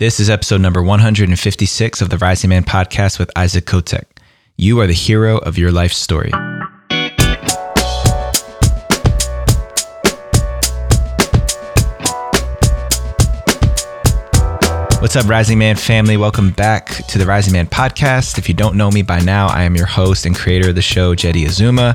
This is episode number 156 of the Rising Man podcast with Isaac Cotec. You are the hero of your life story. What's up, Rising Man family? Welcome back to the Rising Man podcast. If you don't know me by now, I am your host and creator of the show, Jeddy Azuma.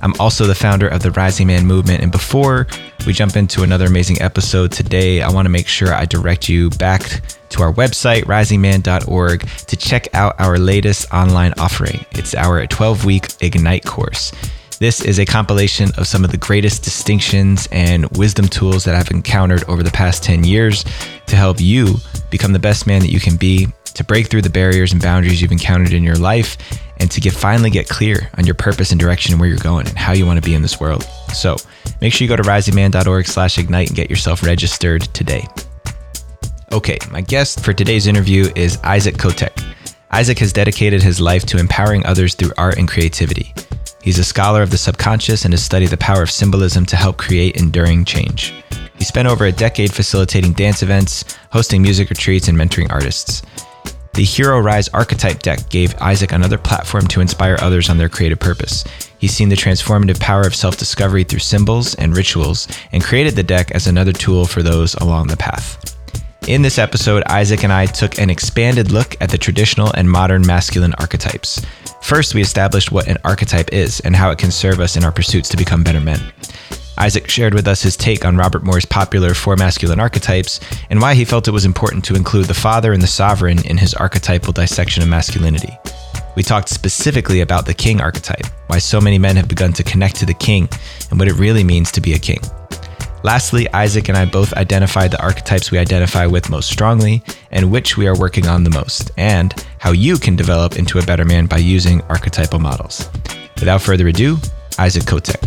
I'm also the founder of the Rising Man movement. And before we jump into another amazing episode today, I want to make sure I direct you back to our website, risingman.org, to check out our latest online offering. It's our 12 week Ignite course. This is a compilation of some of the greatest distinctions and wisdom tools that I've encountered over the past 10 years to help you become the best man that you can be, to break through the barriers and boundaries you've encountered in your life, and to get finally get clear on your purpose and direction and where you're going and how you want to be in this world. So make sure you go to risingman.org slash ignite and get yourself registered today. Okay, my guest for today's interview is Isaac Cotec. Isaac has dedicated his life to empowering others through art and creativity. He's a scholar of the subconscious and has studied the power of symbolism to help create enduring change. He spent over a decade facilitating dance events, hosting music retreats, and mentoring artists. The Hero Rise archetype deck gave Isaac another platform to inspire others on their creative purpose. He's seen the transformative power of self discovery through symbols and rituals and created the deck as another tool for those along the path. In this episode, Isaac and I took an expanded look at the traditional and modern masculine archetypes. First, we established what an archetype is and how it can serve us in our pursuits to become better men. Isaac shared with us his take on Robert Moore's popular four masculine archetypes and why he felt it was important to include the father and the sovereign in his archetypal dissection of masculinity. We talked specifically about the king archetype, why so many men have begun to connect to the king, and what it really means to be a king. Lastly, Isaac and I both identified the archetypes we identify with most strongly and which we are working on the most, and how you can develop into a better man by using archetypal models. Without further ado, Isaac Cotec.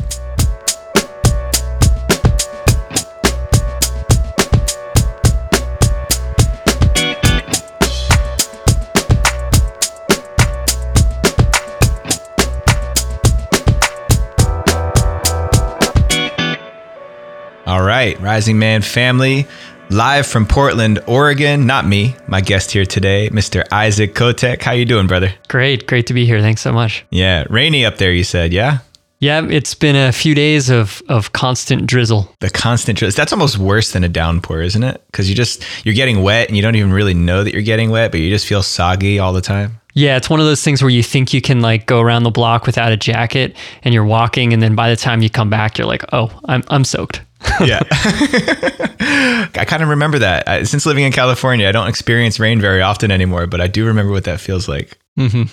Right, Rising Man family, live from Portland, Oregon. Not me, my guest here today, Mr. Isaac Cotec. How you doing, brother? Great, great to be here. Thanks so much. Yeah, rainy up there. You said, yeah. Yeah, it's been a few days of of constant drizzle. The constant drizzle. That's almost worse than a downpour, isn't it? Because you just you're getting wet and you don't even really know that you're getting wet, but you just feel soggy all the time. Yeah, it's one of those things where you think you can like go around the block without a jacket and you're walking and then by the time you come back you're like, "Oh, I'm I'm soaked." yeah. I kind of remember that. I, since living in California, I don't experience rain very often anymore, but I do remember what that feels like. Mm-hmm.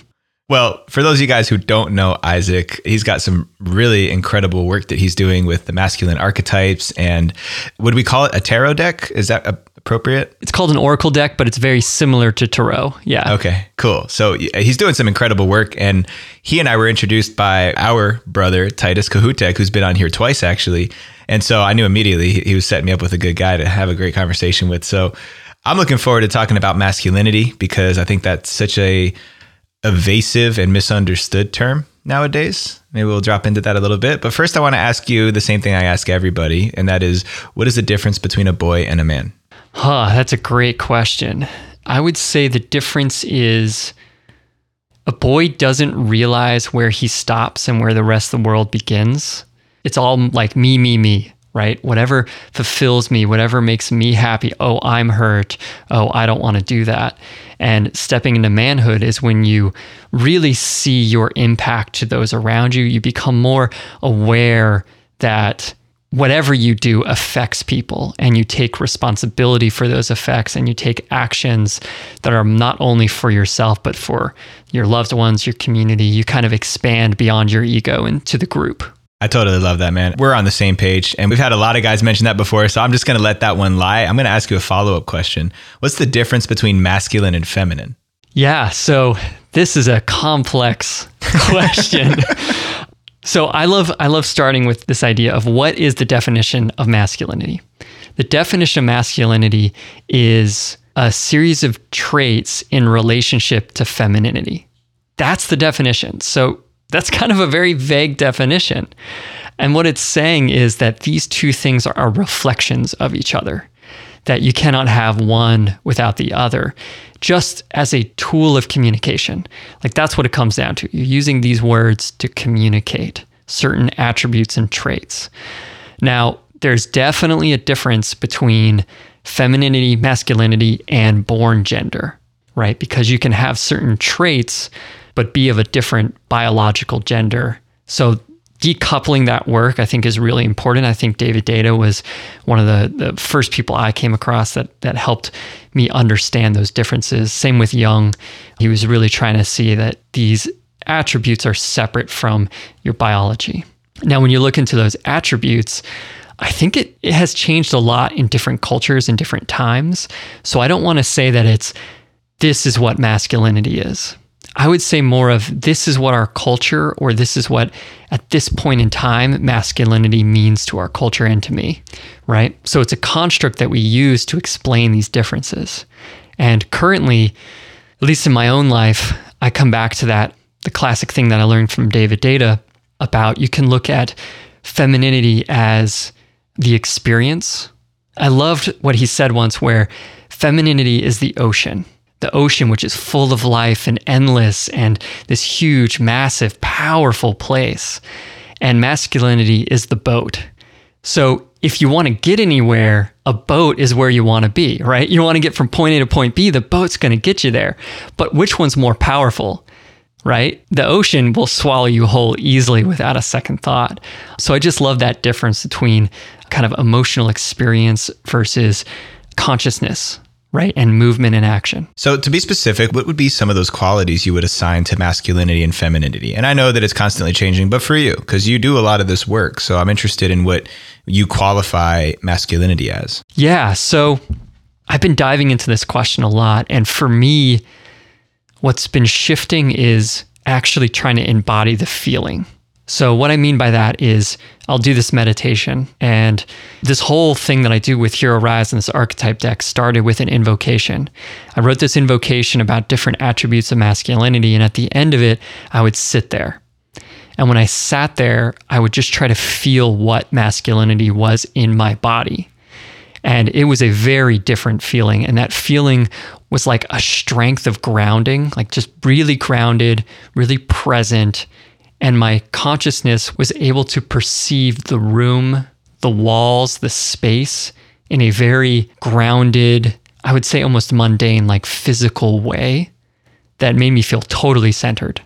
Well, for those of you guys who don't know Isaac, he's got some really incredible work that he's doing with the masculine archetypes. And would we call it a tarot deck? Is that appropriate? It's called an oracle deck, but it's very similar to tarot. Yeah. Okay, cool. So he's doing some incredible work. And he and I were introduced by our brother, Titus Kahutek, who's been on here twice actually. And so I knew immediately he was setting me up with a good guy to have a great conversation with. So I'm looking forward to talking about masculinity because I think that's such a evasive and misunderstood term nowadays. Maybe we'll drop into that a little bit. But first, I want to ask you the same thing I ask everybody, and that is what is the difference between a boy and a man? Huh, that's a great question. I would say the difference is a boy doesn't realize where he stops and where the rest of the world begins it's all like me, me, me, right? Whatever fulfills me, whatever makes me happy. Oh, I'm hurt. Oh, I don't want to do that. And stepping into manhood is when you really see your impact to those around you. You become more aware that whatever you do affects people and you take responsibility for those effects and you take actions that are not only for yourself but for your loved ones your community you kind of expand beyond your ego into the group I totally love that, man. We're on the same page, and we've had a lot of guys mention that before. So I'm just going to let that one lie. I'm going to ask you a follow up question. What's the difference between masculine and feminine? Yeah. So this is a complex question. so I love I love starting with this idea of what is the definition of masculinity. The definition of masculinity is a series of traits in relationship to femininity. That's the definition. So that's kind of a very vague definition. And what it's saying is that these two things are reflections of each other. that you cannot have one without the other, just as a tool of communication. Like that's what it comes down to. You're using these words to communicate certain attributes and traits. Now, there's definitely a difference between femininity, masculinity, and born gender, right? Because you can have certain traits, but be of a different biological gender. So decoupling that work, I think, is really important. I think David Deida was one of the, the first people I came across that that helped me understand those differences. Same with Jung. He was really trying to see that these attributes are separate from your biology. Now, when you look into those attributes, I think it, it has changed a lot in different cultures and different times. So I don't want to say that it's this is what masculinity is. I would say more of this is what our culture, or this is what at this point in time masculinity means to our culture and to me, right? So it's a construct that we use to explain these differences. And currently, at least in my own life, I come back to that, the classic thing that I learned from David Deida about you can look at femininity as the experience. I loved what he said once, where femininity is the ocean the ocean, which is full of life and endless and this huge, massive, powerful place. And masculinity is the boat. So if you want to get anywhere, a boat is where you want to be, right? You want to get from point A to point B, the boat's going to get you there. But which one's more powerful? Right? The ocean will swallow you whole easily without a second thought. So I just love that difference between kind of emotional experience versus consciousness right? And movement and action. So, to be specific, what would be some of those qualities you would assign to masculinity and femininity? And I know that it's constantly changing, but for you, because you do a lot of this work. So, I'm interested in what you qualify masculinity as. Yeah. So, I've been diving into this question a lot. And for me, what's been shifting is actually trying to embody the feeling. So, what I mean by that is I'll do this meditation, and this whole thing that I do with Hero Rise and this archetype deck started with an invocation. I wrote this invocation about different attributes of masculinity, and at the end of it, I would sit there. And when I sat there, I would just try to feel what masculinity was in my body. And it was a very different feeling. And that feeling was like a strength of grounding, like just really grounded, really present and my consciousness was able to perceive the room, the walls, the space in a very grounded, I would say almost mundane, like physical way that made me feel totally centered.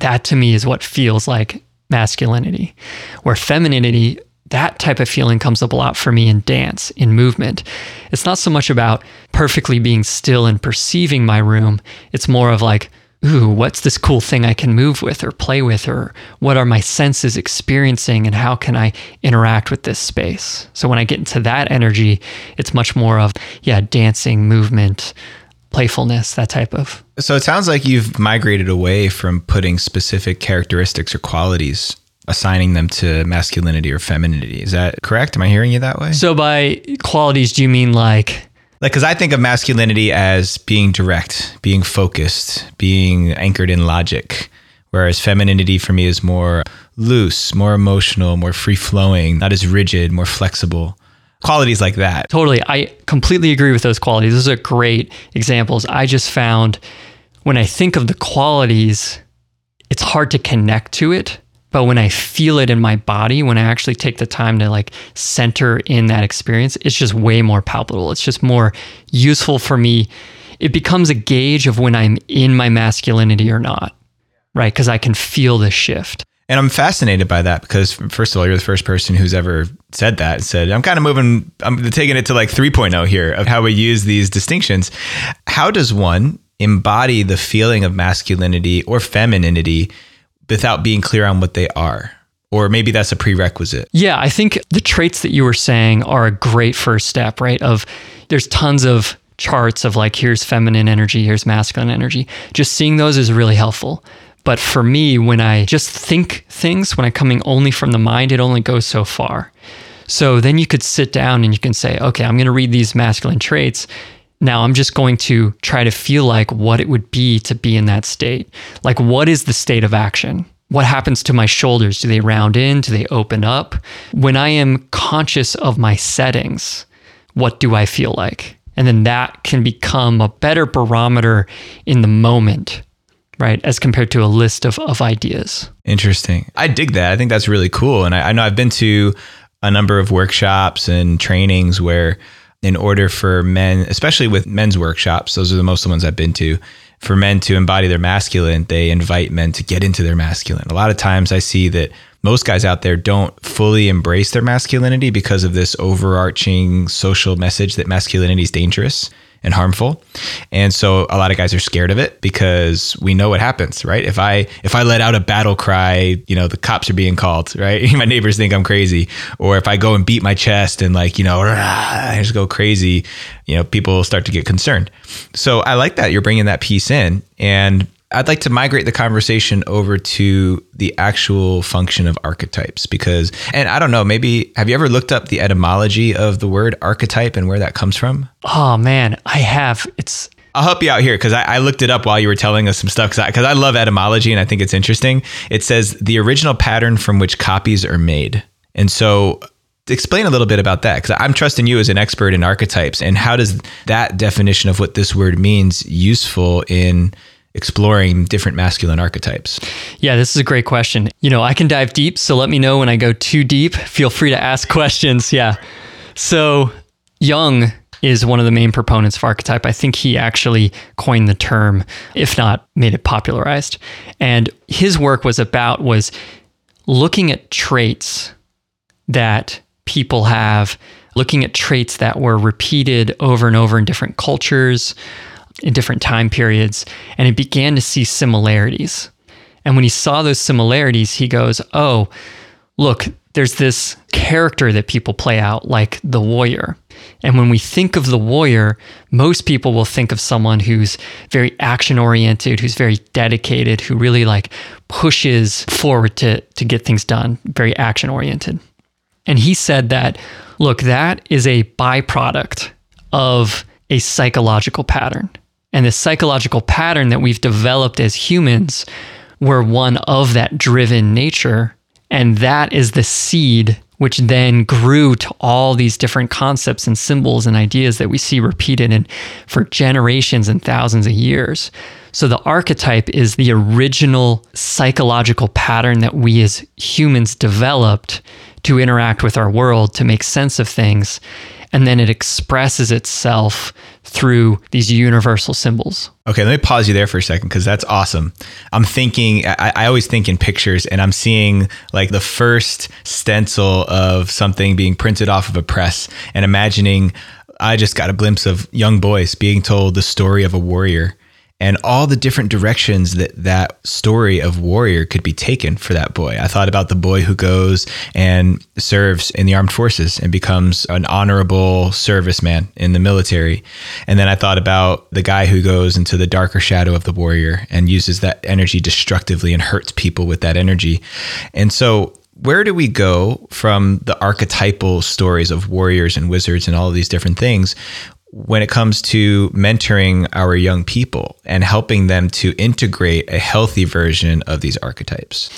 That to me is what feels like masculinity. Where femininity, that type of feeling comes up a lot for me in dance, in movement. It's not so much about perfectly being still and perceiving my room, it's more of like, ooh, what's this cool thing I can move with or play with, or what are my senses experiencing, and how can I interact with this space? So when I get into that energy, it's much more of, yeah, dancing, movement, playfulness, that type of. So it sounds like you've migrated away from putting specific characteristics or qualities. Assigning them to masculinity or femininity. Is that correct? Am I hearing you that way? So, by qualities, do you mean like like because i think of masculinity as being direct being focused being anchored in logic whereas femininity for me is more loose more emotional more free flowing not as rigid more flexible. Qualities like that. Totally. I completely agree with those qualities. Those are great examples. I just found when i think of the qualities it's hard to connect to it but when I feel it in my body, when I actually take the time to like center in that experience, it's just way more palpable. It's just more useful for me. It becomes a gauge of when I'm in my masculinity or not, right? Because I can feel the shift. And I'm fascinated by that because, first of all, you're the first person who's ever said that. Said, I'm kind of moving, I'm taking it to like 3.0 here of how we use these distinctions. How does one embody the feeling of masculinity or femininity without being clear on what they are? Or maybe that's a prerequisite. Yeah, I think the traits that you were saying are a great first step, right? Of there's tons of charts of like, here's feminine energy, here's masculine energy. Just seeing those is really helpful. But for me, when I just think things, when I'm coming only from the mind, it only goes so far. So then you could sit down and you can say, okay, I'm going to read these masculine traits. Now I'm just going to try to feel like what it would be to be in that state. Like, what is the state of action? What happens to my shoulders? Do they round in? Do they open up? When I am conscious of my settings, what do I feel like? And then that can become a better barometer in the moment, right? As compared to a list of, of ideas. Interesting. I dig that. I think that's really cool. And I, I know I've been to a number of workshops and trainings where, in order for men, especially with men's workshops, those are the most the ones I've been to, for men to embody their masculine, they invite men to get into their masculine. A lot of times I see that most guys out there don't fully embrace their masculinity because of this overarching social message that masculinity is dangerous and harmful. And so a lot of guys are scared of it because we know what happens, right? If I if I let out a battle cry, you know, the cops are being called, right? my neighbors think I'm crazy. Or if I go and beat my chest and like, you know, I just go crazy, you know, people start to get concerned. So I like that you're bringing that piece in and I'd like to migrate the conversation over to the actual function of archetypes because, and I don't know, maybe have you ever looked up the etymology of the word archetype and where that comes from? Oh man, I have. It's I'll help you out here because I, I, looked it up while you were telling us some stuff because I, I, love etymology and I think it's interesting. It says the original pattern from which copies are made. And so explain a little bit about that because I'm trusting you as an expert in archetypes and how does that definition of what this word means useful in exploring different masculine archetypes? Yeah, this is a great question. You know, I can dive deep, so let me know when I go too deep. Feel free to ask questions. Yeah. So, Jung is one of the main proponents of archetype. I think he actually coined the term, if not made it popularized. And his work was about was looking at traits that people have, looking at traits that were repeated over and over in different cultures, in different time periods, and he began to see similarities. And when he saw those similarities, he goes, Oh, look, there's this character that people play out like the warrior. And when we think of the warrior, most people will think of someone who's very action oriented, who's very dedicated, who really like pushes forward to, to get things done, very action oriented. And he said that, look, that is a byproduct of a psychological pattern. And the psychological pattern that we've developed as humans, we're one of that driven nature. And that is the seed which then grew to all these different concepts and symbols and ideas that we see repeated in for generations and thousands of years. So the archetype is the original psychological pattern that we as humans developed to interact with our world, to make sense of things and then it expresses itself through these universal symbols. Okay, let me pause you there for a second because that's awesome. I'm thinking, I, I, always think in pictures, and I'm seeing like the first stencil of something being printed off of a press and imagining. I just got a glimpse of young boys being told the story of a warrior and all the different directions that that story of warrior could be taken for that boy. I thought about the boy who goes and serves in the armed forces and becomes an honorable serviceman in the military. And then I thought about the guy who goes into the darker shadow of the warrior and uses that energy destructively and hurts people with that energy. And so where do we go from the archetypal stories of warriors and wizards and all of these different things when it comes to mentoring our young people and helping them to integrate a healthy version of these archetypes?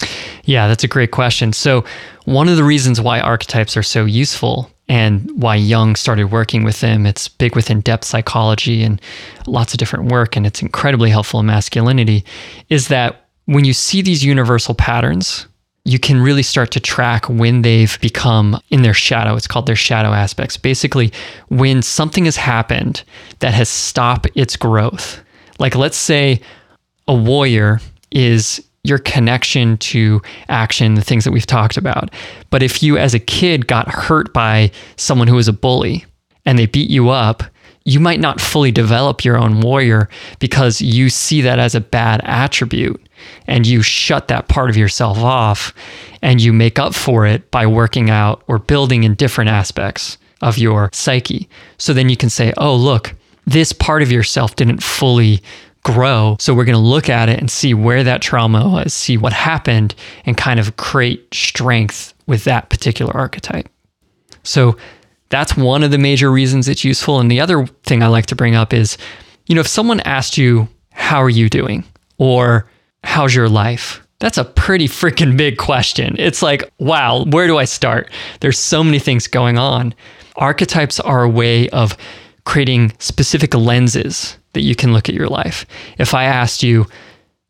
Yeah, that's a great question. So, one of the reasons why archetypes are so useful and why Jung started working with them, it's big within depth psychology and lots of different work, and it's incredibly helpful in masculinity, is that when you see these universal patterns, you can really start to track when they've become in their shadow. It's called their shadow aspects. Basically, when something has happened that has stopped its growth. Like, let's say a warrior is your connection to action, the things that we've talked about. But if you, as a kid, got hurt by someone who was a bully and they beat you up, you might not fully develop your own warrior because you see that as a bad attribute and you shut that part of yourself off and you make up for it by working out or building in different aspects of your psyche. So then you can say, oh, look, this part of yourself didn't fully grow. So we're going to look at it and see where that trauma was, see what happened, and kind of create strength with that particular archetype. So that's one of the major reasons it's useful. And the other thing I like to bring up is, you know, if someone asked you, How are you doing? or How's your life? That's a pretty freaking big question. It's like, wow, where do I start? There's so many things going on. Archetypes are a way of creating specific lenses that you can look at your life. If I asked you,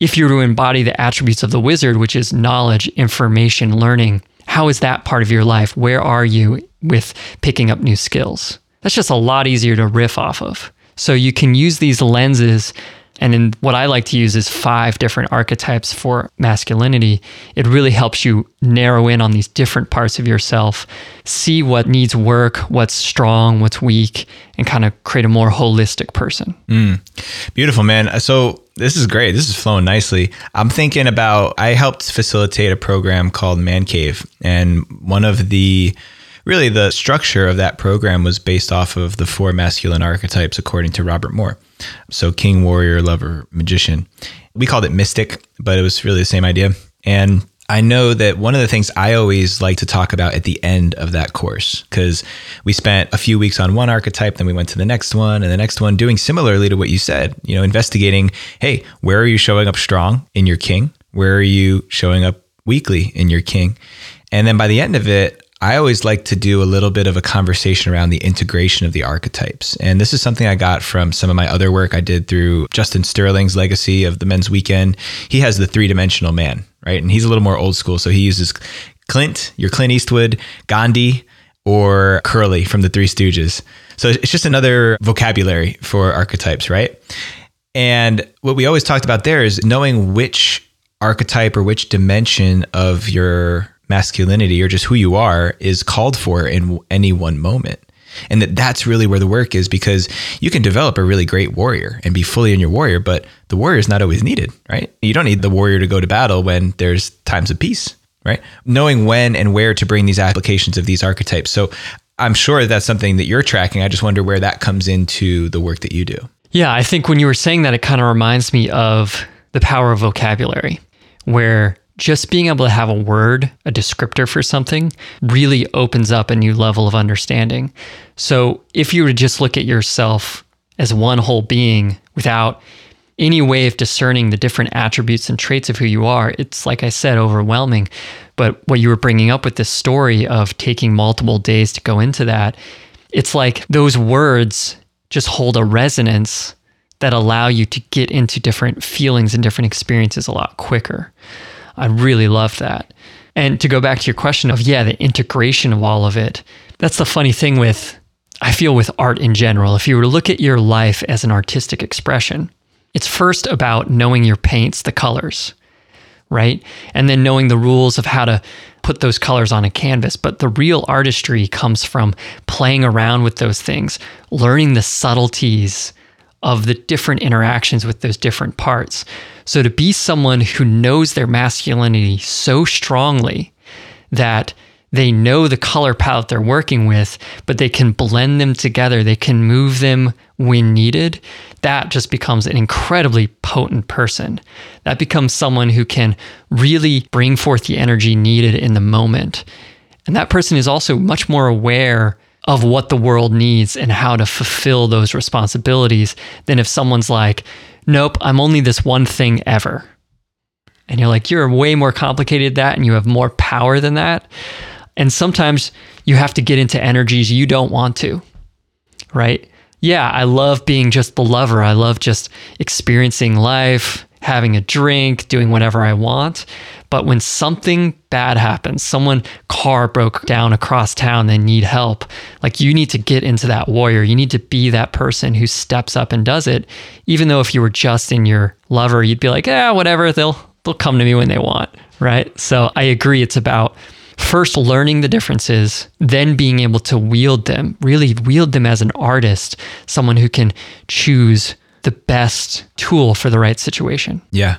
if you were to embody the attributes of the wizard, which is knowledge, information, learning, how is that part of your life? Where are you with picking up new skills? That's just a lot easier to riff off of. So you can use these lenses and then what I like to use is five different archetypes for masculinity. It really helps you narrow in on these different parts of yourself, see what needs work, what's strong, what's weak, and kind of create a more holistic person. Mm. Beautiful, man. So this is great. This is flowing nicely. I'm thinking about, I helped facilitate a program called Man Cave. And one of the really the structure of that program was based off of the four masculine archetypes according to Robert Moore. So king, warrior, lover, magician. We called it mystic, but it was really the same idea. And I know that one of the things I always like to talk about at the end of that course, because we spent a few weeks on one archetype, then we went to the next one and the next one, doing similarly to what you said, you know, investigating, hey, where are you showing up strong in your king? Where are you showing up weakly in your king? And then by the end of it, I always like to do a little bit of a conversation around the integration of the archetypes. And this is something I got from some of my other work I did through Justin Sterling's legacy of the men's weekend. He has the three dimensional man, right? And he's a little more old school. So he uses Clint, your Clint Eastwood, Gandhi, or Curly from the Three Stooges. So it's just another vocabulary for archetypes, right? And what we always talked about there is knowing which archetype or which dimension of your masculinity or just who you are is called for in any one moment and that that's really where the work is because you can develop a really great warrior and be fully in your warrior but the warrior is not always needed right? You don't need the warrior to go to battle when there's times of peace right? Knowing when and where to bring these applications of these archetypes. So i'm sure that's something that you're tracking. I just wonder where that comes into the work that you do. Yeah i think when you were saying that it kind of reminds me of the power of vocabulary where just being able to have a word, a descriptor for something, really opens up a new level of understanding. So if you were to just look at yourself as one whole being without any way of discerning the different attributes and traits of who you are, it's like I said, overwhelming. But what you were bringing up with this story of taking multiple days to go into that, it's like those words just hold a resonance that allow you to get into different feelings and different experiences a lot quicker. I really love that. And to go back to your question of, yeah, the integration of all of it, that's the funny thing with, I feel, with art in general. If you were to look at your life as an artistic expression, it's first about knowing your paints, the colors, right? And then knowing the rules of how to put those colors on a canvas. But the real artistry comes from playing around with those things, learning the subtleties of the different interactions with those different parts. So to be someone who knows their masculinity so strongly that they know the color palette they're working with, but they can blend them together, they can move them when needed, that just becomes an incredibly potent person. That becomes someone who can really bring forth the energy needed in the moment. And that person is also much more aware of what the world needs and how to fulfill those responsibilities than if someone's like, nope, I'm only this one thing ever. And you're like, you're way more complicated than that and you have more power than that. And sometimes you have to get into energies you don't want to, right? Yeah, I love being just the lover. I love just experiencing life, having a drink, doing whatever I want. But when something bad happens, someone car broke down across town, they need help. Like you need to get into that warrior. You need to be that person who steps up and does it. Even though if you were just in your lover, you'd be like, yeah, whatever, they'll they'll come to me when they want. Right. So I agree it's about first learning the differences, then being able to wield them, really wield them as an artist, someone who can choose the best tool for the right situation. Yeah.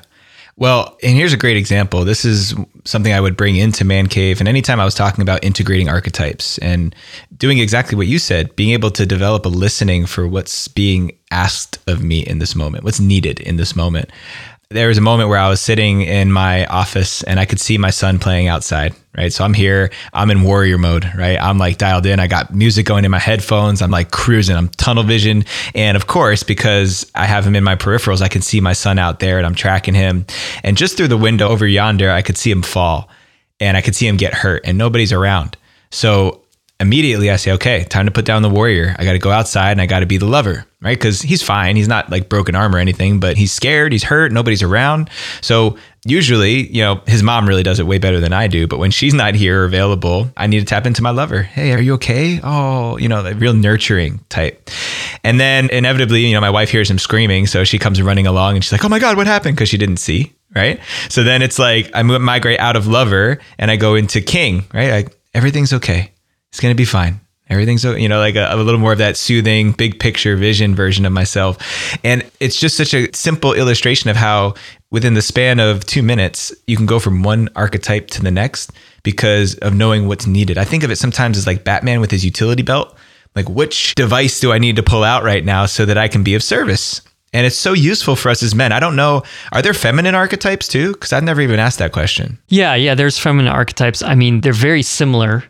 Well, and here's a great example. This is something I would bring into Man Cave. And anytime I was talking about integrating archetypes and doing exactly what you said, being able to develop a listening for what's being asked of me in this moment, what's needed in this moment there was a moment where I was sitting in my office and I could see my son playing outside, right? So I'm here, I'm in warrior mode, right? I'm like dialed in. I got music going in my headphones. I'm like cruising, I'm tunnel vision. And of course, because I have him in my peripherals, I can see my son out there and I'm tracking him. And just through the window over yonder, I could see him fall and I could see him get hurt and nobody's around. So immediately I say, okay, time to put down the warrior. I got to go outside and I got to be the lover, right? Because he's fine. He's not like broken arm or anything, but he's scared. He's hurt. Nobody's around. So usually, you know, his mom really does it way better than I do. But when she's not here or available, I need to tap into my lover. Hey, are you okay? Oh, you know, like real nurturing type. And then inevitably, you know, my wife hears him screaming. So she comes running along and she's like, oh my God, what happened? Because she didn't see. Right. So then it's like I migrate out of lover and I go into king, right? Like everything's okay. It's going to be fine. Everything's, you know, like a, a, little more of that soothing, big picture vision version of myself. And it's just such a simple illustration of how within the span of two minutes, you can go from one archetype to the next because of knowing what's needed. I think of it sometimes as like Batman with his utility belt. Like, which device do I need to pull out right now so that I can be of service? And it's so useful for us as men. I don't know, are there feminine archetypes too? Because I've never even asked that question. Yeah, yeah, there's feminine archetypes. I mean, they're very similar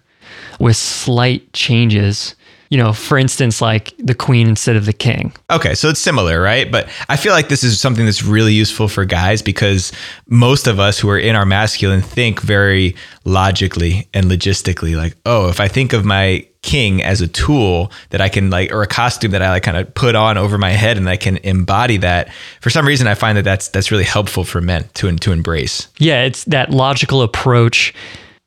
with slight changes you know, for instance, like the queen instead of the king. Okay, so it's similar, right? But I feel like this is something that's really useful for guys because most of us who are in our masculine think very logically and logistically. Like, oh, if I think of my king as a tool that I can like, or a costume that I like kind of put on over my head and I can embody that. For some reason, I find that that's that's really helpful for men to to embrace. Yeah, it's that logical approach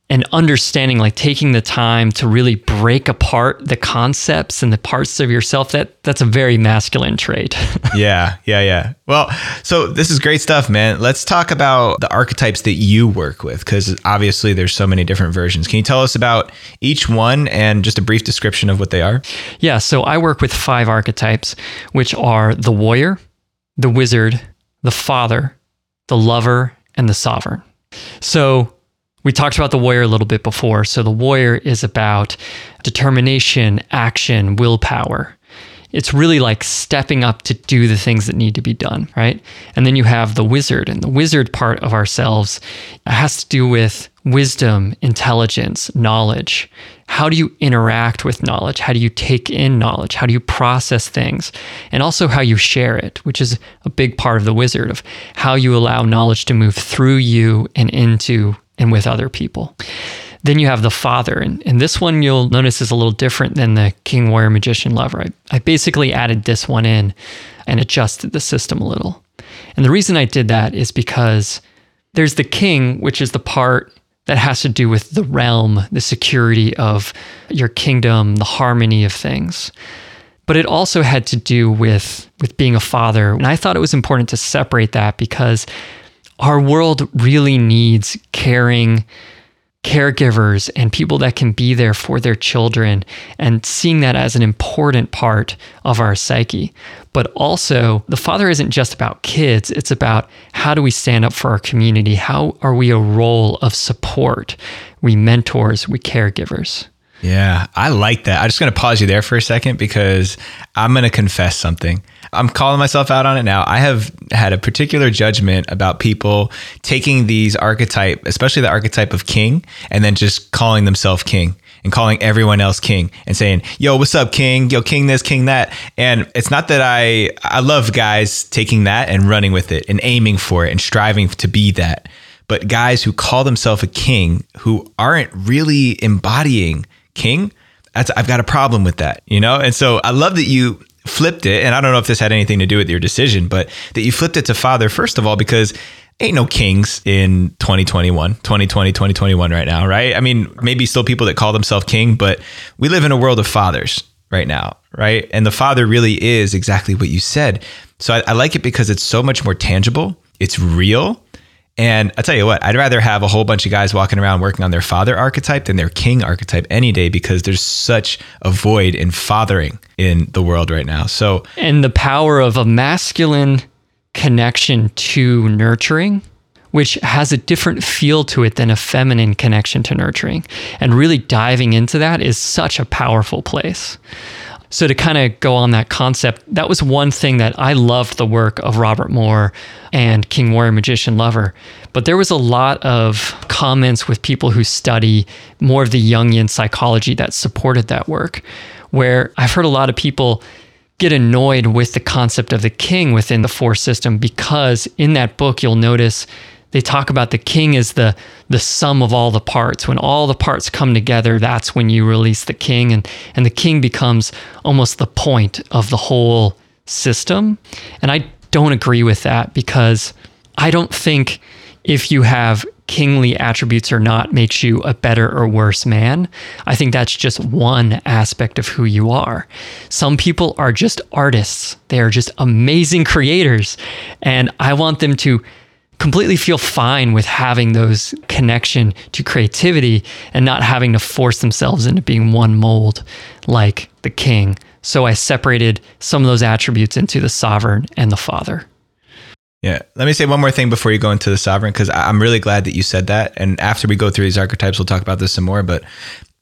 and understanding like taking the time to really break apart the concepts and the parts of yourself that that's a very masculine trait. Yeah yeah yeah. Well so this is great stuff man. Let's talk about the archetypes that you work with because obviously there's so many different versions. Can you tell us about each one and just a brief description of what they are? Yeah so i work with five archetypes which are the warrior the wizard the father the lover and the sovereign. So we talked about the warrior a little bit before. So the warrior is about determination, action, willpower. It's really like stepping up to do the things that need to be done, right? And then you have the wizard, and the wizard part of ourselves has to do with wisdom, intelligence, knowledge. How do you interact with knowledge? How do you take in knowledge? How do you process things? And also how you share it, which is a big part of the wizard of how you allow knowledge to move through you and into and with other people. Then you have the father, and, and this one you'll notice is a little different than the king, warrior, magician, lover. I, I basically added this one in and adjusted the system a little. And the reason I did that is because there's the king, which is the part that has to do with the realm, the security of your kingdom, the harmony of things. But it also had to do with with being a father. And I thought it was important to separate that because our world really needs caring caregivers and people that can be there for their children and seeing that as an important part of our psyche. But also, the father isn't just about kids, it's about how do we stand up for our community? How are we a role of support? We mentors, we caregivers. Yeah, I like that. I'm just going to pause you there for a second because I'm going to confess something. I'm calling myself out on it now. I have had a particular judgment about people taking these archetype, especially the archetype of king, and then just calling themselves king and calling everyone else king and saying, "Yo, what's up, king? Yo, king this, king that." And it's not that I I love guys taking that and running with it and aiming for it and striving to be that. But guys who call themselves a king who aren't really embodying king, I've got a problem with that, you know? And so I love that you flipped it, and I don't know if this had anything to do with your decision, but that you flipped it to father, first of all, because ain't no kings in 2021, 2020, 2021 right now, right? I mean, maybe still people that call themselves king, but we live in a world of fathers right now, right? And the father really is exactly what you said. So I, I like it because it's so much more tangible, it's real, and I tell you what, I'd rather have a whole bunch of guys walking around working on their father archetype than their king archetype any day because there's such a void in fathering in the world right now. So, and the power of a masculine connection to nurturing, which has a different feel to it than a feminine connection to nurturing. And really diving into that is such a powerful place. So to kind of go on that concept, that was one thing that I loved the work of Robert Moore and King Warrior Magician Lover. But there was a lot of comments with people who study more of the Jungian psychology that supported that work, where I've heard a lot of people get annoyed with the concept of the king within the four system because in that book you'll notice they talk about the king as the the sum of all the parts. When all the parts come together, that's when you release the king and and the king becomes almost the point of the whole system. And I don't agree with that because I don't think if you have kingly attributes or not makes you a better or worse man. I think that's just one aspect of who you are. Some people are just artists, they are just amazing creators. And I want them to completely feel fine with having those connection to creativity and not having to force themselves into being one mold like the king. So I separated some of those attributes into the sovereign and the father. Yeah. Let me say one more thing before you go into the sovereign, because I'm really glad that you said that. And after we go through these archetypes, we'll talk about this some more. But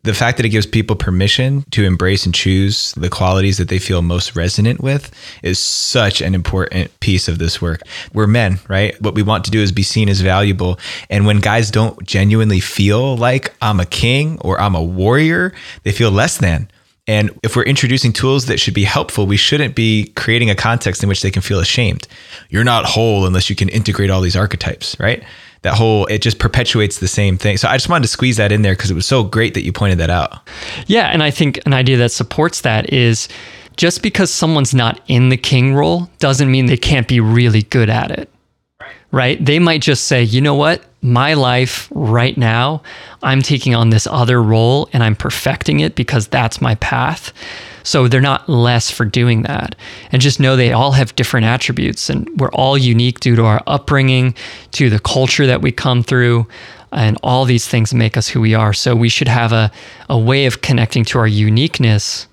the fact that it gives people permission to embrace and choose the qualities that they feel most resonant with is such an important piece of this work. We're men, right? What we want to do is be seen as valuable. And when guys don't genuinely feel like I'm a king or I'm a warrior, they feel less than. And if we're introducing tools that should be helpful, we shouldn't be creating a context in which they can feel ashamed. You're not whole unless you can integrate all these archetypes, right? That whole, it just perpetuates the same thing. So I just wanted to squeeze that in there because it was so great that you pointed that out. Yeah. And I think an idea that supports that is just because someone's not in the king role doesn't mean they can't be really good at it right? They might just say, you know what? My life right now, I'm taking on this other role and I'm perfecting it because that's my path. So they're not less for doing that. And just know they all have different attributes and we're all unique due to our upbringing, to the culture that we come through. And all these things make us who we are. So we should have a, a way of connecting to our uniqueness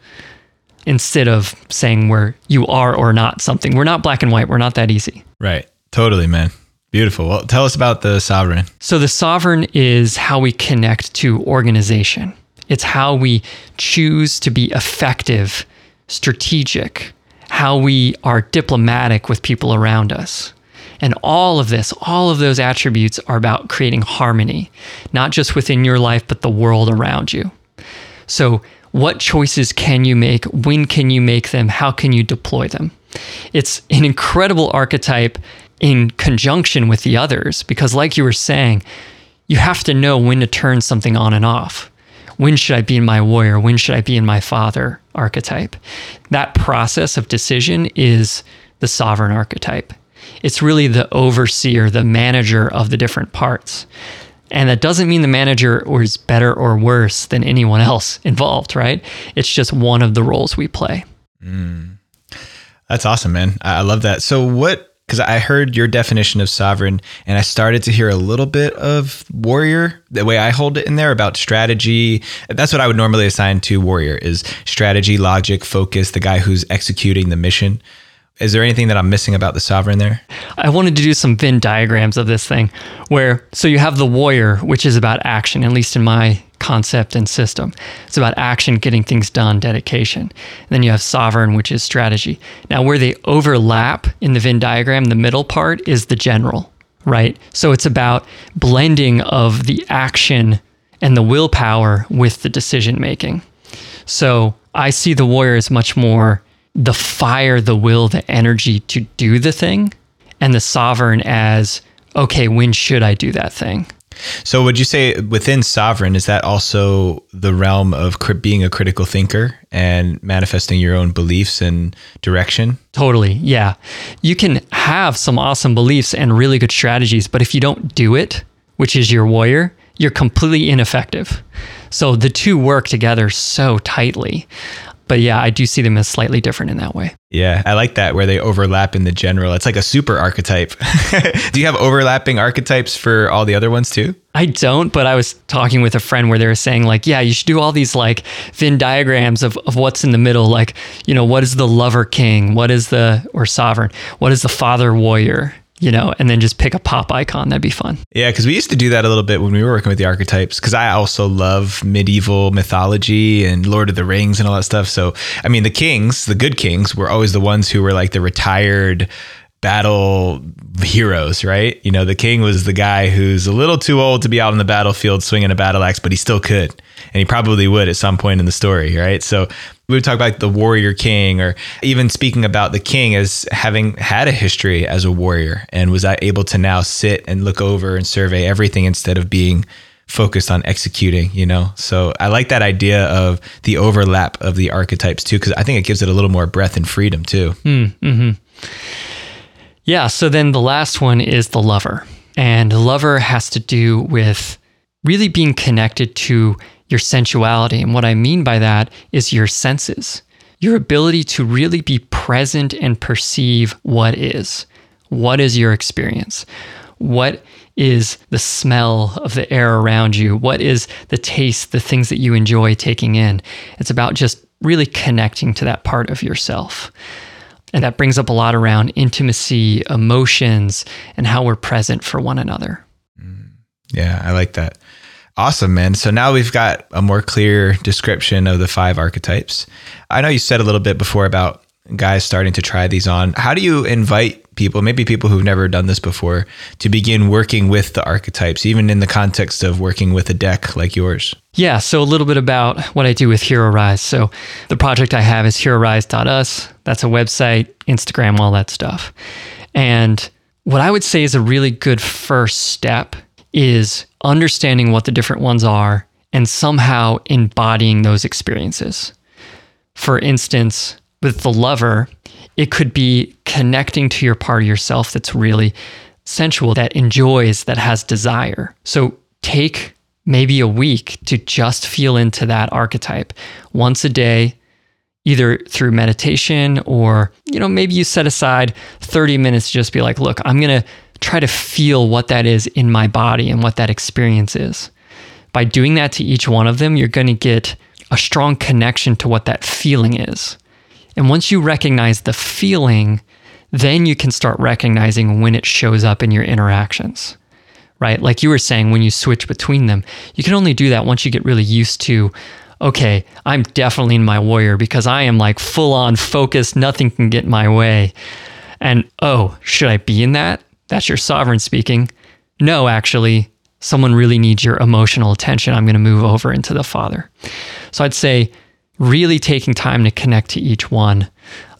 instead of saying we're you are or not something. We're not black and white. We're not that easy. Right. Totally, man. Beautiful. Well, tell us about the sovereign. So, the sovereign is how we connect to organization, it's how we choose to be effective, strategic, how we are diplomatic with people around us. And all of this, all of those attributes are about creating harmony, not just within your life, but the world around you. So, what choices can you make? When can you make them? How can you deploy them? It's an incredible archetype in conjunction with the others because like you were saying you have to know when to turn something on and off when should i be in my warrior? When should i be in my father archetype? That process of decision is the sovereign archetype. It's really the overseer the manager of the different parts. And that doesn't mean the manager is better or worse than anyone else involved right? It's just one of the roles we play. Mm. that's awesome man. I love that. So what because I heard your definition of sovereign and I started to hear a little bit of warrior, the way I hold it in there about strategy. That's what I would normally assign to warrior is strategy, logic, focus, the guy who's executing the mission. Is there anything that I'm missing about the sovereign there? I wanted to do some Venn diagrams of this thing where so you have the warrior, which is about action, at least in my concept and system. It's about action, getting things done, dedication. And then you have sovereign, which is strategy. Now, where they overlap in the Venn diagram, the middle part is the general, right? So it's about blending of the action and the willpower with the decision making. So I see the warrior as much more the fire, the will, the energy to do the thing, and the sovereign as, okay, when should I do that thing? So, would you say within sovereign, is that also the realm of being a critical thinker and manifesting your own beliefs and direction? Totally. Yeah. You can have some awesome beliefs and really good strategies, but if you don't do it, which is your warrior, you're completely ineffective. So, the two work together so tightly but yeah, I do see them as slightly different in that way. Yeah, I like that where they overlap in the general. It's like a super archetype. do you have overlapping archetypes for all the other ones too? I don't, but I was talking with a friend where they were saying like, yeah, you should do all these like Venn diagrams of, of what's in the middle. Like, you know, what is the lover king? What is the, or sovereign? What is the father warrior? You know, and then just pick a pop icon. That'd be fun. Yeah, because we used to do that a little bit when we were working with the archetypes. Because I also love medieval mythology and Lord of the Rings and all that stuff. So, I mean, the kings, the good kings, were always the ones who were like the retired battle heroes, right? You know, the king was the guy who's a little too old to be out on the battlefield swinging a battle axe, but he still could. And he probably would at some point in the story, right? So we would talk about the warrior king or even speaking about the king as having had a history as a warrior and was able to now sit and look over and survey everything instead of being focused on executing you know? So i like that idea of the overlap of the archetypes too because i think it gives it a little more breadth and freedom too. Mm-hmm. yeah so then the last one is the lover. And lover has to do with really being connected to your sensuality. And what I mean by that is your senses, your ability to really be present and perceive what is. What is your experience? What is the smell of the air around you? What is the taste, the things that you enjoy taking in? It's about just really connecting to that part of yourself. And that brings up a lot around intimacy, emotions, and how we're present for one another. Mm. Yeah, I like that. Awesome, man. So now we've got a more clear description of the five archetypes. I know you said a little bit before about guys starting to try these on. How do you invite people, maybe people who've never done this before, to begin working with the archetypes, even in the context of working with a deck like yours? Yeah, so a little bit about what I do with Hero Rise. So the project I have is herorise.us. That's a website, Instagram, all that stuff. And what I would say is a really good first step is understanding what the different ones are and somehow embodying those experiences. For instance, with the lover, it could be connecting to your part of yourself that's really sensual, that enjoys, that has desire. So take maybe a week to just feel into that archetype once a day either through meditation or you know maybe you set aside 30 minutes to just be like look i'm going to try to feel what that is in my body and what that experience is. By doing that to each one of them, you're going to get a strong connection to what that feeling is. And once you recognize the feeling, then you can start recognizing when it shows up in your interactions, right? Like you were saying, when you switch between them, you can only do that once you get really used to, okay, I'm definitely in my warrior because I am like full on focused, nothing can get my way. And oh, should I be in that? That's your sovereign speaking. No, actually, someone really needs your emotional attention. I'm going to move over into the Father. So I'd say really taking time to connect to each one.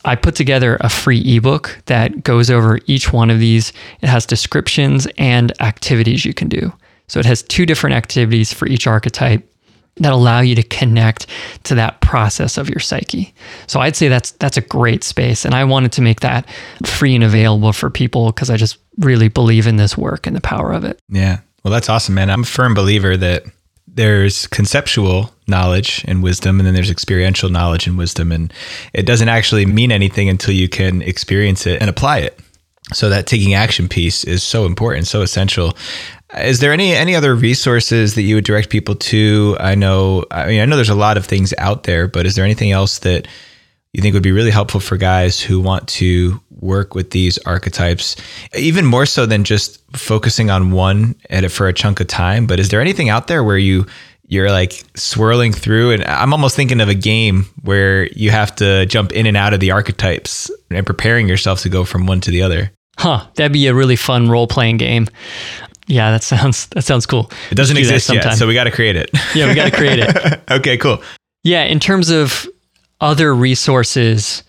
I put together a free ebook that goes over each one of these. It has descriptions and activities you can do. So it has two different activities for each archetype that allow you to connect to that process of your psyche. So I'd say that's that's a great space and I wanted to make that free and available for people because I just really believe in this work and the power of it. Yeah. Well, that's awesome, man. I'm a firm believer that there's conceptual knowledge and wisdom and then there's experiential knowledge and wisdom and it doesn't actually mean anything until you can experience it and apply it. So that taking action piece is so important, so essential. Is there any any other resources that you would direct people to? I know I mean I know there's a lot of things out there, but is there anything else that you think would be really helpful for guys who want to work with these archetypes, even more so than just focusing on one at it for a chunk of time? But is there anything out there where you you're like swirling through and I'm almost thinking of a game where you have to jump in and out of the archetypes and preparing yourself to go from one to the other. Huh, that'd be a really fun role playing game. Yeah, that sounds that sounds cool. It doesn't exist yet, so we got to create it. Yeah, we got to create it. okay, cool. Yeah, in terms of other resources,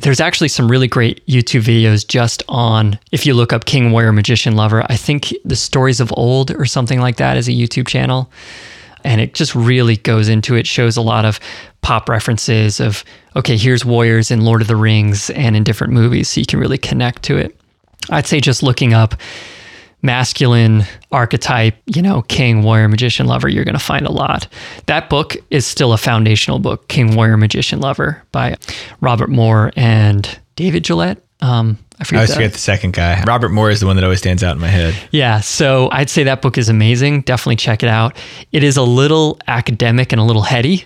there's actually some really great YouTube videos just on if you look up King Warrior Magician Lover. I think the Stories of Old or something like that is a YouTube channel. And it just really goes into it, shows a lot of pop references of, okay, here's warriors in Lord of the Rings and in different movies. So you can really connect to it. I'd say just looking up masculine archetype, you know, king, warrior, magician, lover, you're going to find a lot. That book is still a foundational book, King, Warrior, Magician, Lover by Robert Moore and David Gillette. Um, I, forget I always forget the second guy. Robert Moore is the one that always stands out in my head. Yeah. So I'd say that book is amazing. Definitely check it out. It is a little academic and a little heady.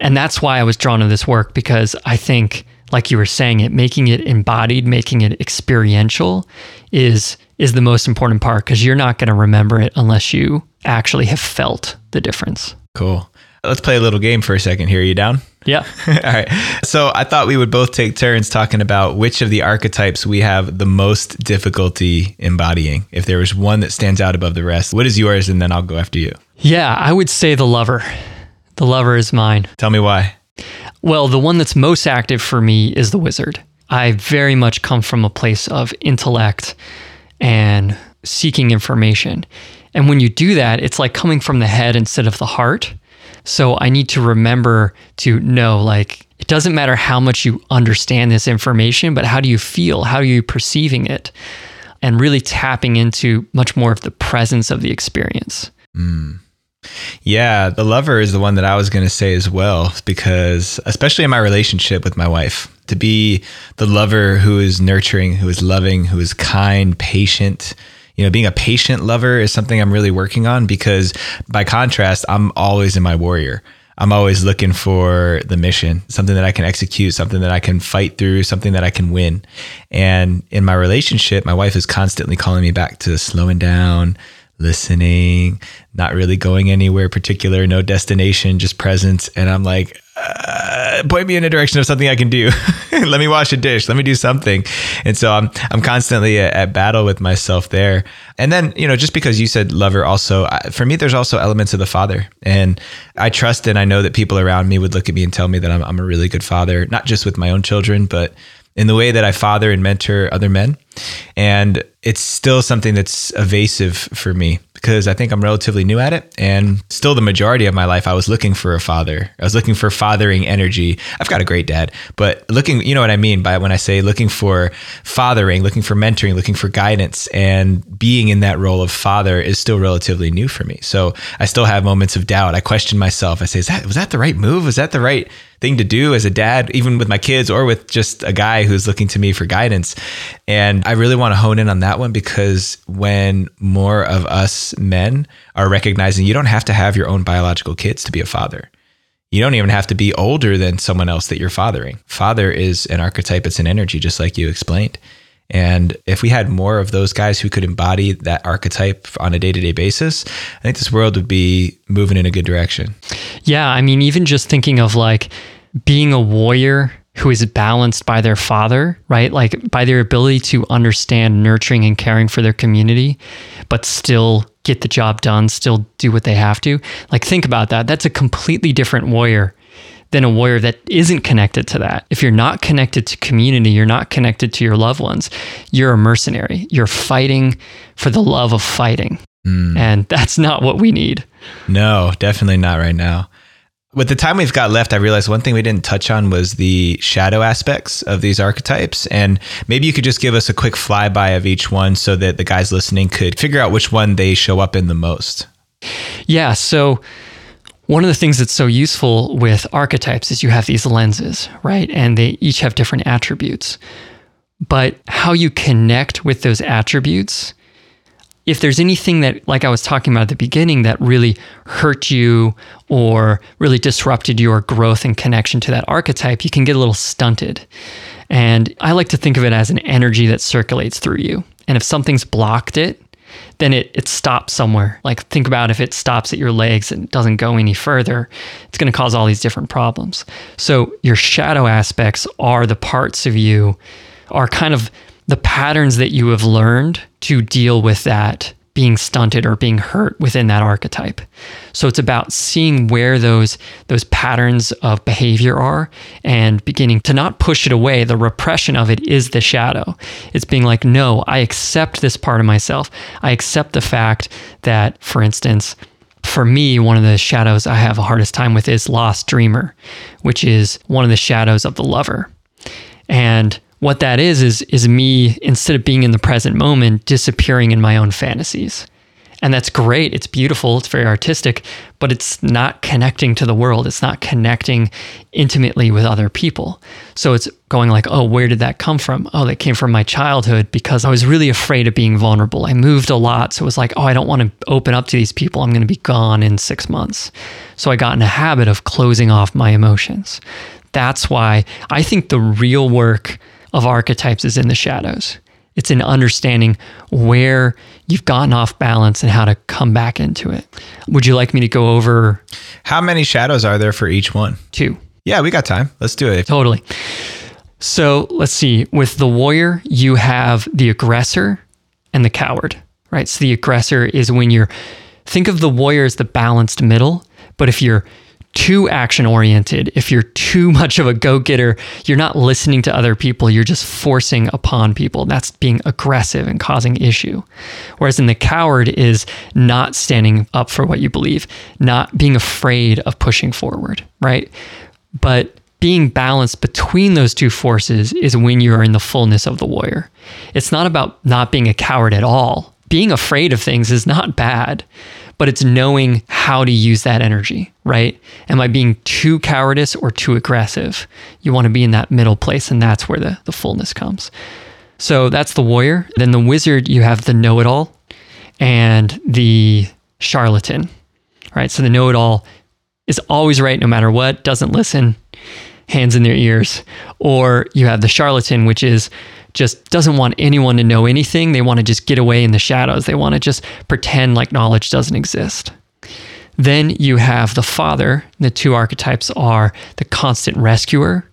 And that's why I was drawn to this work because I think, like you were saying, it making it embodied, making it experiential is is the most important part because you're not going to remember it unless you actually have felt the difference. Cool. Let's play a little game for a second here. Are you down? Yeah. All right. So I thought we would both take turns talking about which of the archetypes we have the most difficulty embodying. If there was one that stands out above the rest, what is yours? And then I'll go after you. Yeah, I would say the lover. The lover is mine. Tell me why. Well, the one that's most active for me is the wizard. I very much come from a place of intellect and seeking information. And when you do that, it's like coming from the head instead of the heart. So I need to remember to know like it doesn't matter how much you understand this information, but how do you feel? How are you perceiving it? And really tapping into much more of the presence of the experience. Mm. Yeah, the lover is the one that I was going to say as well, because especially in my relationship with my wife, to be the lover who is nurturing, who is loving, who is kind, patient, you know, being a patient lover is something I'm really working on because by contrast, I'm always in my warrior. I'm always looking for the mission, something that I can execute, something that I can fight through, something that I can win. And in my relationship, my wife is constantly calling me back to slowing down, listening, not really going anywhere particular, no destination, just presence. And I'm like, uh, point me in a direction of something I can do. Let me wash a dish. Let me do something. And so I'm I'm constantly at, at, battle with myself there. And then you know, just because you said lover, also for me, there's also elements of the father. And I trust and I know that people around me would look at me and tell me that I'm I'm a really good father, not just with my own children, but in the way that I father and mentor other men. And it's still something that's evasive for me because I think I'm relatively new at it. And still, the majority of my life, I was looking for a father. I was looking for fathering energy. I've got a great dad, but looking, you know what I mean by when I say looking for fathering, looking for mentoring, looking for guidance, and being in that role of father is still relatively new for me. So I still have moments of doubt. I question myself. I say, Is that, was that the right move? Was that the right thing to do as a dad, even with my kids or with just a guy who's looking to me for guidance? And I really want to hone in on that one because when more of us men are recognizing you don't have to have your own biological kids to be a father. You don't even have to be older than someone else that you're fathering. Father is an archetype, it's an energy, just like you explained. And if we had more of those guys who could embody that archetype on a day to day basis, I think this world would be moving in a good direction. Yeah. I mean, even just thinking of like being a warrior who is balanced by their father, right? Like by their ability to understand nurturing and caring for their community, but still get the job done, still do what they have to. Like think about that. That's a completely different warrior than a warrior that isn't connected to that. If you're not connected to community, you're not connected to your loved ones, you're a mercenary. You're fighting for the love of fighting. Mm. And that's not what we need. No, definitely not right now with the time we've got left, I realized one thing we didn't touch on was the shadow aspects of these archetypes. And maybe you could just give us a quick flyby of each one so that the guys listening could figure out which one they show up in the most. Yeah. So, one of the things that's so useful with archetypes is you have these lenses, right? And they each have different attributes. But how you connect with those attributes if there's anything that, like I was talking about at the beginning, that really hurt you or really disrupted your growth and connection to that archetype, you can get a little stunted. And I like to think of it as an energy that circulates through you. And if something's blocked it, then it, it stops somewhere. Like think about if it stops at your legs and doesn't go any further, it's going to cause all these different problems. So your shadow aspects are the parts of you, are kind of the patterns that you have learned to deal with that being stunted or being hurt within that archetype. So it's about seeing where those those patterns of behavior are and beginning to not push it away. The repression of it is the shadow. It's being like, "No, I accept this part of myself. I accept the fact that for instance, for me, one of the shadows I have a hardest time with is lost dreamer, which is one of the shadows of the lover. And what that is is is me instead of being in the present moment disappearing in my own fantasies. And that's great. It's beautiful. It's very artistic but it's not connecting to the world. It's not connecting intimately with other people. So it's going like oh where did that come from? Oh that came from my childhood because i was really afraid of being vulnerable. I moved a lot. So it was like oh i don't want to open up to these people. I'm going to be gone in 6 months. So i got in a habit of closing off my emotions. That's why i think the real work of archetypes is in the shadows. It's in understanding where you've gotten off balance and how to come back into it. Would you like me to go over? How many shadows are there for each one? Two. Yeah, we got time. Let's do it. Totally. So let's see. With the warrior, you have the aggressor and the coward, right? So the aggressor is when you're, think of the warrior as the balanced middle, but if you're too action oriented, if you're too much of a go getter, you're not listening to other people, you're just forcing upon people. That's being aggressive and causing issue. Whereas in the coward is not standing up for what you believe, not being afraid of pushing forward, right? But being balanced between those two forces is when you are in the fullness of the warrior. It's not about not being a coward at all. Being afraid of things is not bad, but it's knowing how to use that energy, right? Am I being too cowardice or too aggressive? You want to be in that middle place, and that's where the, the fullness comes. So that's the warrior. Then the wizard, you have the know it all and the charlatan, right? So the know it all is always right no matter what, doesn't listen, hands in their ears. Or you have the charlatan, which is just doesn't want anyone to know anything. They want to just get away in the shadows. They want to just pretend like knowledge doesn't exist. Then you have the father. The two archetypes are the constant rescuer,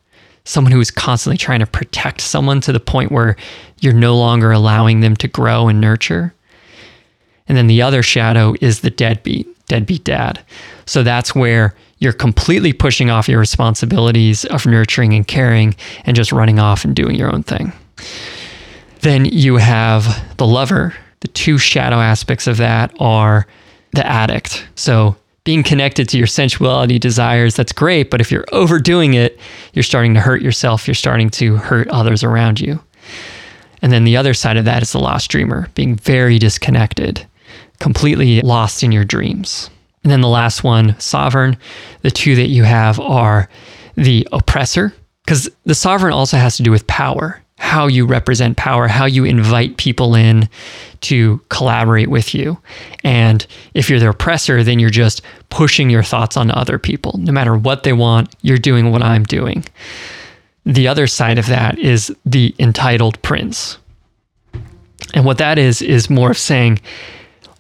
someone who is constantly trying to protect someone to the point where you're no longer allowing them to grow and nurture. And then the other shadow is the deadbeat, deadbeat dad. So that's where you're completely pushing off your responsibilities of nurturing and caring and just running off and doing your own thing. Then you have the lover. The two shadow aspects of that are the addict. So being connected to your sensuality desires, that's great. But if you're overdoing it, you're starting to hurt yourself. You're starting to hurt others around you. And then the other side of that is the lost dreamer, being very disconnected, completely lost in your dreams. And then the last one, sovereign. The two that you have are the oppressor, because the sovereign also has to do with power, how you represent power, how you invite people in to collaborate with you. And if you're the oppressor, then you're just pushing your thoughts on other people. No matter what they want, you're doing what I'm doing. The other side of that is the entitled prince. And what that is, is more of saying,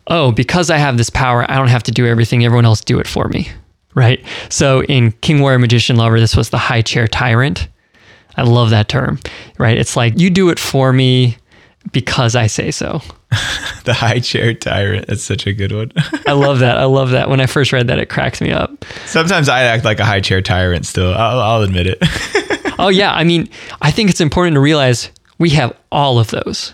oh, because I have this power, I don't have to do everything. Everyone else do it for me. Right. So in King Warrior Magician Lover, this was the high chair tyrant. I love that term. Right. It's like you do it for me because I say so. the high chair tyrant. That's such a good one. I love that. I love that. When I first read that, it cracks me up. Sometimes I act like a high chair tyrant still. I'll, I'll admit it. oh, yeah. I mean, I think it's important to realize we have all of those.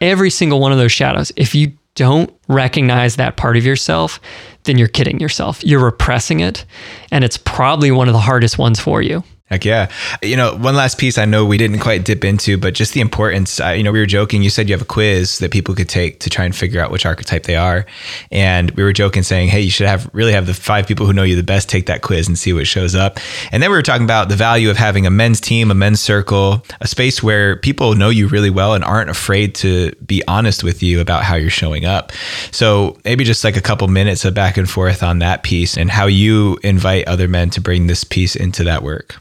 Every single one of those shadows. If you don't recognize that part of yourself, then you're kidding yourself. You're repressing it. And it's probably one of the hardest ones for you. Heck yeah. You know, one last piece I know we didn't quite dip into, but just the importance. Uh, you know, we were joking. You said you have a quiz that people could take to try and figure out which archetype they are. And we were joking saying, hey, you should have really have the five people who know you the best take that quiz and see what shows up. And then we were talking about the value of having a men's team, a men's circle, a space where people know you really well and aren't afraid to be honest with you about how you're showing up. So maybe just like a couple minutes of back and forth on that piece and how you invite other men to bring this piece into that work.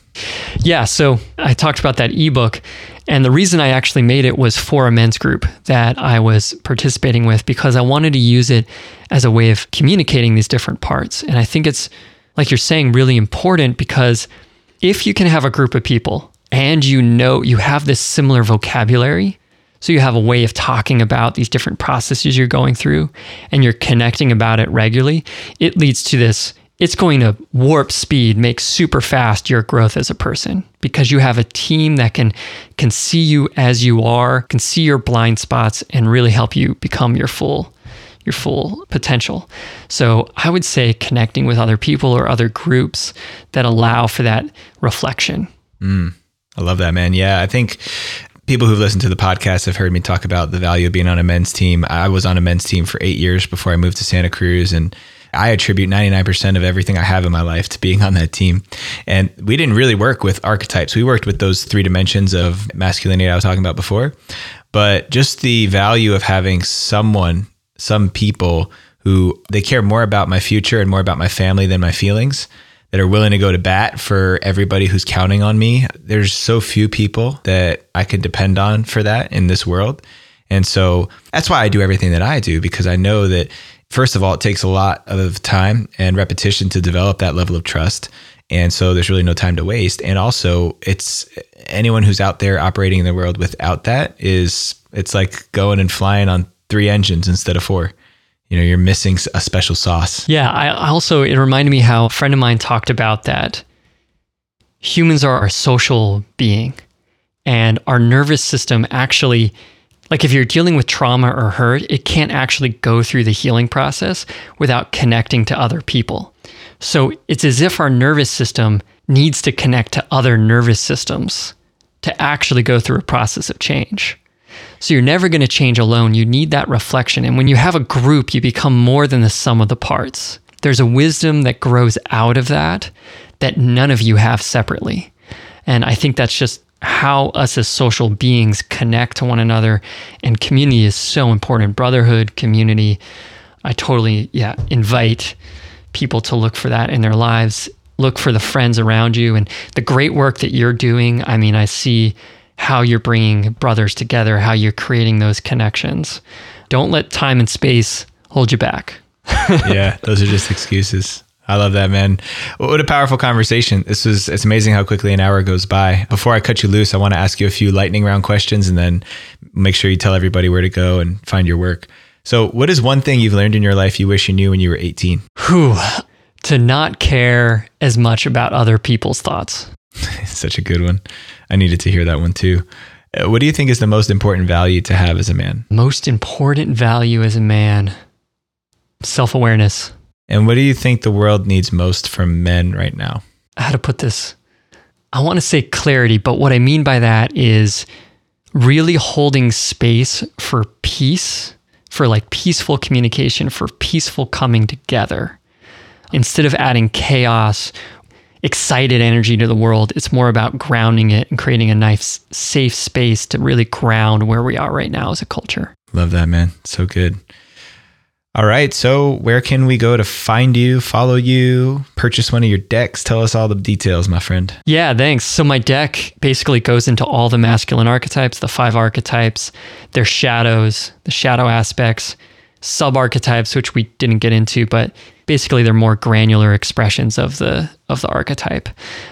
Yeah, so I talked about that ebook, and the reason I actually made it was for a men's group that I was participating with because I wanted to use it as a way of communicating these different parts. And I think it's, like you're saying, really important because if you can have a group of people and you know you have this similar vocabulary, so you have a way of talking about these different processes you're going through and you're connecting about it regularly, it leads to this it's going to warp speed, make super fast your growth as a person because you have a team that can can see you as you are, can see your blind spots and really help you become your full your full potential. So, I would say connecting with other people or other groups that allow for that reflection. Mm, I love that, man. Yeah, I think people who've listened to the podcast have heard me talk about the value of being on a men's team. I was on a men's team for 8 years before I moved to Santa Cruz and I attribute 99% of everything I have in my life to being on that team. And we didn't really work with archetypes. We worked with those three dimensions of masculinity I was talking about before. But just the value of having someone, some people who they care more about my future and more about my family than my feelings that are willing to go to bat for everybody who's counting on me. There's so few people that I can depend on for that in this world. And so that's why I do everything that I do because I know that first of all, it takes a lot of time and repetition to develop that level of trust. And so there's really no time to waste. And also, it's anyone who's out there operating in the world without that is it's like going and flying on three engines instead of four. you know, you're missing a special sauce. Yeah. I also, it reminded me how a friend of mine talked about that humans are a social being and our nervous system actually like if you're dealing with trauma or hurt, it can't actually go through the healing process without connecting to other people. So it's as if our nervous system needs to connect to other nervous systems to actually go through a process of change. So you're never going to change alone. You need that reflection. And when you have a group, you become more than the sum of the parts. There's a wisdom that grows out of that that none of you have separately. And I think that's just how us as social beings connect to one another and community is so important. Brotherhood community i totally yeah invite people to look for that in their lives. Look for the friends around you and the great work that you're doing. I mean i see how you're bringing brothers together how you're creating those connections. Don't let time and space hold you back. Yeah those are just excuses I love that, man. What a powerful conversation. This was, it's amazing how quickly an hour goes by. Before I cut you loose, I want to ask you a few lightning round questions and then make sure you tell everybody where to go and find your work. So, what is one thing you've learned in your life you wish you knew when you were 18? Whew. To not care as much about other people's thoughts. Such a good one. I needed to hear that one too. Uh, what do you think is the most important value to have as a man? Most important value as a man self awareness. And what do you think the world needs most from men right now? How to put this? I want to say clarity, but what I mean by that is really holding space for peace, for like peaceful communication, for peaceful coming together. Instead of adding chaos, excited energy to the world, it's more about grounding it and creating a nice, safe space to really ground where we are right now as a culture. Love that, man. So good. All right. So, where can we go to find you, follow you, purchase one of your decks? Tell us all the details, my friend. Yeah, thanks. So, my deck basically goes into all the masculine archetypes, the five archetypes, their shadows, the shadow aspects, sub archetypes, which we didn't get into, but basically they're more granular expressions of the of the archetype.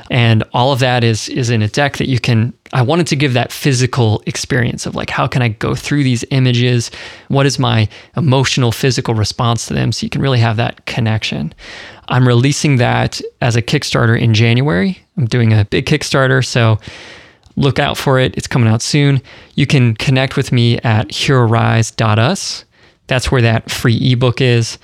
And all of that is is in a deck that you can i wanted to give that physical experience of like how can i go through these images? What is my emotional physical response to them? So you can really have that connection. I'm releasing that as a kickstarter in january. I'm doing a big kickstarter so look out for it. It's coming out soon. You can connect with me at herorise.us that's where that free ebook is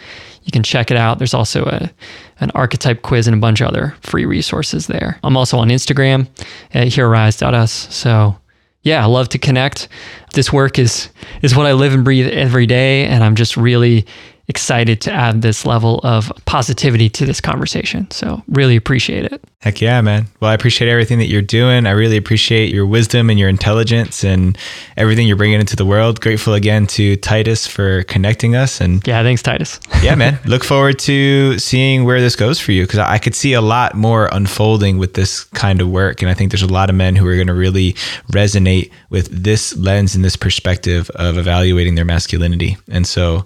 you can check it out. There's also a an archetype quiz and a bunch of other free resources there. I'm also on Instagram at herorise.us. So yeah, I love to connect. This work is is what I live and breathe every day, and I'm just really excited to add this level of positivity to this conversation. So, really appreciate it. Heck yeah, man. Well, I appreciate everything that you're doing. I really appreciate your wisdom and your intelligence and everything you're bringing into the world. Grateful again to Titus for connecting us. And yeah, thanks, Titus. yeah, man. Look forward to seeing where this goes for you because I could see a lot more unfolding with this kind of work. And I think there's a lot of men who are going to really resonate with this lens and this perspective of evaluating their masculinity. And so,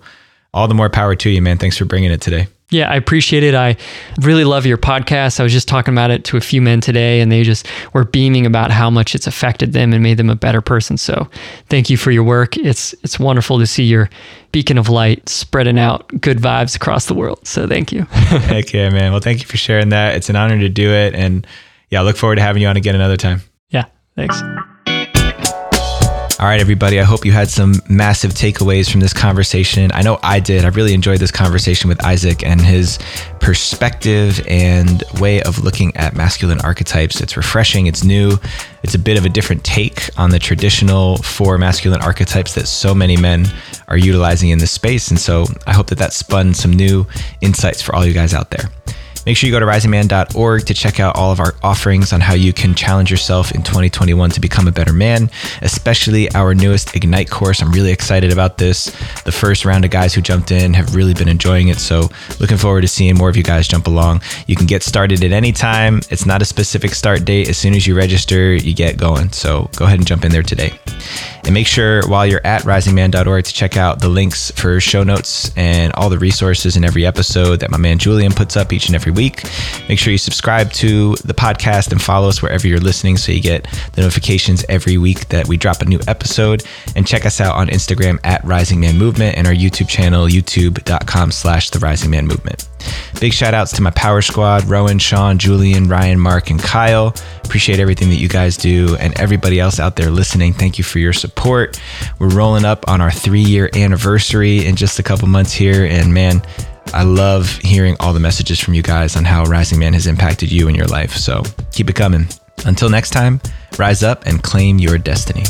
all the more power to you, man. Thanks for bringing it today. Yeah, I appreciate it. I really love your podcast. I was just talking about it to a few men today, and they just were beaming about how much it's affected them and made them a better person. So, thank you for your work. It's it's wonderful to see your beacon of light spreading out good vibes across the world. So, thank you. Heck yeah, man. Well, thank you for sharing that. It's an honor to do it, and yeah, I look forward to having you on again another time. Yeah, thanks. All right, everybody. I hope you had some massive takeaways from this conversation. I know I did. I really enjoyed this conversation with Isaac and his perspective and way of looking at masculine archetypes. It's refreshing, it's new, it's a bit of a different take on the traditional four masculine archetypes that so many men are utilizing in this space. And so I hope that that spun some new insights for all you guys out there. Make sure you go to risingman.org to check out all of our offerings on how you can challenge yourself in 2021 to become a better man, especially our newest Ignite course. I'm really excited about this. The first round of guys who jumped in have really been enjoying it. So, looking forward to seeing more of you guys jump along. You can get started at any time. It's not a specific start date. As soon as you register, you get going. So, go ahead and jump in there today. And make sure while you're at risingman.org to check out the links for show notes and all the resources in every episode that my man Julian puts up each and every week. Make sure you subscribe to the podcast and follow us wherever you're listening so you get the notifications every week that we drop a new episode. And check us out on Instagram at Rising Man Movement and our YouTube channel, youtube.com slash the Rising Man Movement. Big shout outs to my power squad, Rowan, Sean, Julian, Ryan, Mark, and Kyle. Appreciate everything that you guys do and everybody else out there listening. Thank you for your support. We're rolling up on our three year anniversary in just a couple months here. And man, I love hearing all the messages from you guys on how Rising Man has impacted you in your life. So keep it coming. Until next time, rise up and claim your destiny.